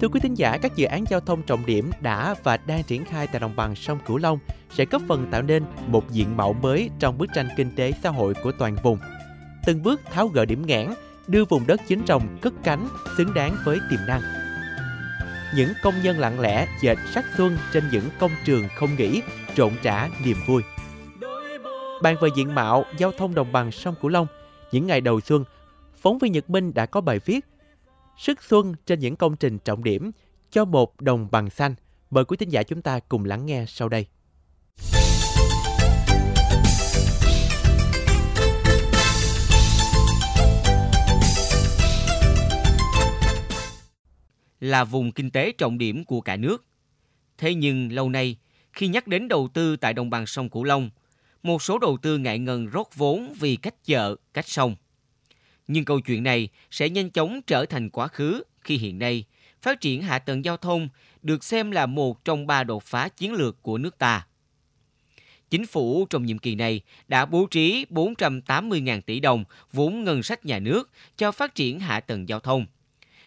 Thưa quý thính giả, các dự án giao thông trọng điểm đã và đang triển khai tại đồng bằng sông Cửu Long sẽ góp phần tạo nên một diện mạo mới trong bức tranh kinh tế xã hội của toàn vùng. Từng bước tháo gỡ điểm nghẽn, đưa vùng đất chính trồng cất cánh xứng đáng với tiềm năng. Những công nhân lặng lẽ dệt sắc xuân trên những công trường không nghỉ, trộn trả niềm vui. Bàn về diện mạo giao thông đồng bằng sông Cửu Long, những ngày đầu xuân, phóng viên Nhật Minh đã có bài viết Sức xuân trên những công trình trọng điểm cho một đồng bằng xanh. Mời quý thính giả chúng ta cùng lắng nghe sau đây. là vùng kinh tế trọng điểm của cả nước. Thế nhưng lâu nay, khi nhắc đến đầu tư tại đồng bằng sông Cửu Long, một số đầu tư ngại ngần rót vốn vì cách chợ, cách sông. Nhưng câu chuyện này sẽ nhanh chóng trở thành quá khứ khi hiện nay phát triển hạ tầng giao thông được xem là một trong ba đột phá chiến lược của nước ta. Chính phủ trong nhiệm kỳ này đã bố trí 480.000 tỷ đồng vốn ngân sách nhà nước cho phát triển hạ tầng giao thông.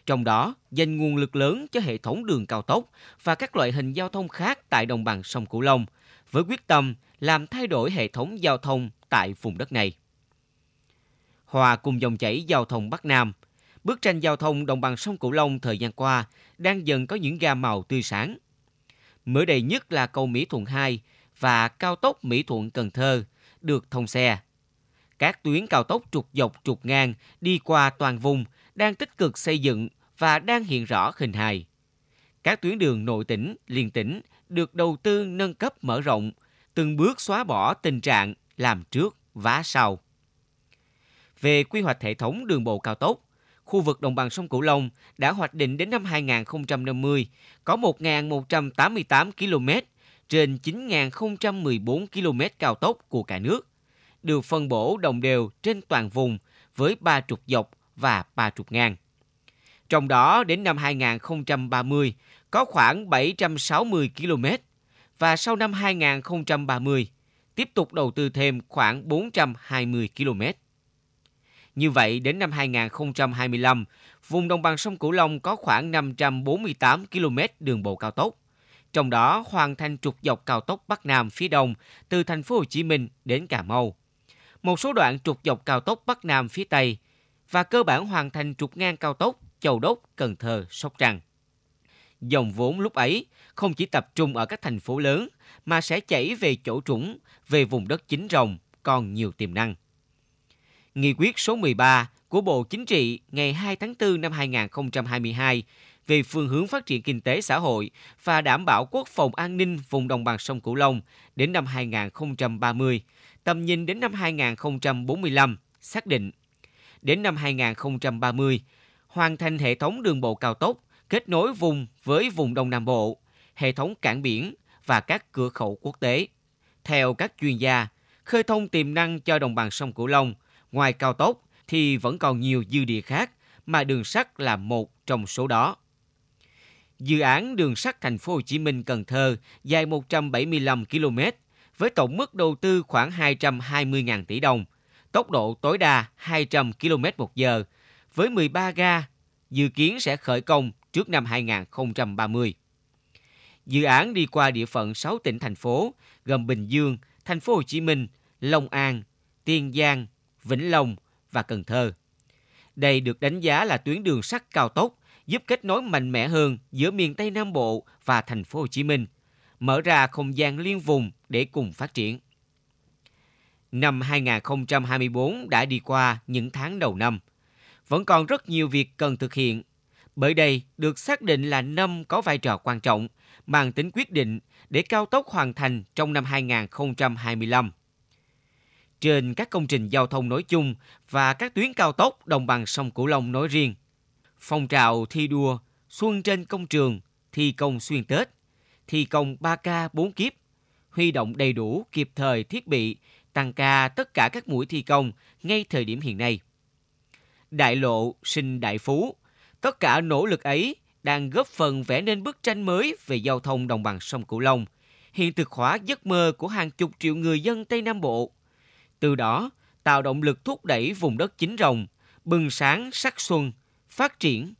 Trong đó, dành nguồn lực lớn cho hệ thống đường cao tốc và các loại hình giao thông khác tại đồng bằng sông Cửu Long, với quyết tâm làm thay đổi hệ thống giao thông tại vùng đất này hòa cùng dòng chảy giao thông Bắc Nam. Bức tranh giao thông đồng bằng sông Cửu Long thời gian qua đang dần có những gam màu tươi sáng. Mới đây nhất là cầu Mỹ Thuận 2 và cao tốc Mỹ Thuận Cần Thơ được thông xe. Các tuyến cao tốc trục dọc trục ngang đi qua toàn vùng đang tích cực xây dựng và đang hiện rõ hình hài. Các tuyến đường nội tỉnh, liên tỉnh được đầu tư nâng cấp mở rộng, từng bước xóa bỏ tình trạng làm trước vá sau về quy hoạch hệ thống đường bộ cao tốc, khu vực đồng bằng sông Cửu Long đã hoạch định đến năm 2050 có 1.188 km trên 9.014 km cao tốc của cả nước, được phân bổ đồng đều trên toàn vùng với ba trục dọc và ba trục ngang. Trong đó đến năm 2030 có khoảng 760 km và sau năm 2030 tiếp tục đầu tư thêm khoảng 420 km. Như vậy, đến năm 2025, vùng đồng bằng sông Cửu Long có khoảng 548 km đường bộ cao tốc. Trong đó hoàn thành trục dọc cao tốc Bắc Nam phía đông từ thành phố Hồ Chí Minh đến Cà Mau. Một số đoạn trục dọc cao tốc Bắc Nam phía Tây và cơ bản hoàn thành trục ngang cao tốc Châu Đốc, Cần Thơ, Sóc Trăng. Dòng vốn lúc ấy không chỉ tập trung ở các thành phố lớn mà sẽ chảy về chỗ trũng, về vùng đất chính rồng còn nhiều tiềm năng. Nghị quyết số 13 của Bộ Chính trị ngày 2 tháng 4 năm 2022 về phương hướng phát triển kinh tế xã hội và đảm bảo quốc phòng an ninh vùng đồng bằng sông Cửu Long đến năm 2030, tầm nhìn đến năm 2045 xác định đến năm 2030 hoàn thành hệ thống đường bộ cao tốc kết nối vùng với vùng Đông Nam Bộ, hệ thống cảng biển và các cửa khẩu quốc tế. Theo các chuyên gia, khơi thông tiềm năng cho đồng bằng sông Cửu Long – Ngoài cao tốc thì vẫn còn nhiều dư địa khác mà đường sắt là một trong số đó. Dự án đường sắt thành phố Hồ Chí Minh Cần Thơ dài 175 km với tổng mức đầu tư khoảng 220.000 tỷ đồng, tốc độ tối đa 200 km một giờ với 13 ga dự kiến sẽ khởi công trước năm 2030. Dự án đi qua địa phận 6 tỉnh thành phố gồm Bình Dương, thành phố Hồ Chí Minh, Long An, Tiền Giang, Vĩnh Long và Cần Thơ. Đây được đánh giá là tuyến đường sắt cao tốc giúp kết nối mạnh mẽ hơn giữa miền Tây Nam Bộ và thành phố Hồ Chí Minh, mở ra không gian liên vùng để cùng phát triển. Năm 2024 đã đi qua những tháng đầu năm. Vẫn còn rất nhiều việc cần thực hiện. Bởi đây được xác định là năm có vai trò quan trọng, mang tính quyết định để cao tốc hoàn thành trong năm 2025 trên các công trình giao thông nói chung và các tuyến cao tốc đồng bằng sông Cửu Long nói riêng. Phong trào thi đua Xuân trên công trường, thi công xuyên Tết, thi công 3K 4 kiếp, huy động đầy đủ kịp thời thiết bị, tăng ca tất cả các mũi thi công ngay thời điểm hiện nay. Đại lộ sinh đại phú, tất cả nỗ lực ấy đang góp phần vẽ nên bức tranh mới về giao thông đồng bằng sông Cửu Long, hiện thực hóa giấc mơ của hàng chục triệu người dân Tây Nam Bộ từ đó tạo động lực thúc đẩy vùng đất chính rồng, bừng sáng sắc xuân, phát triển.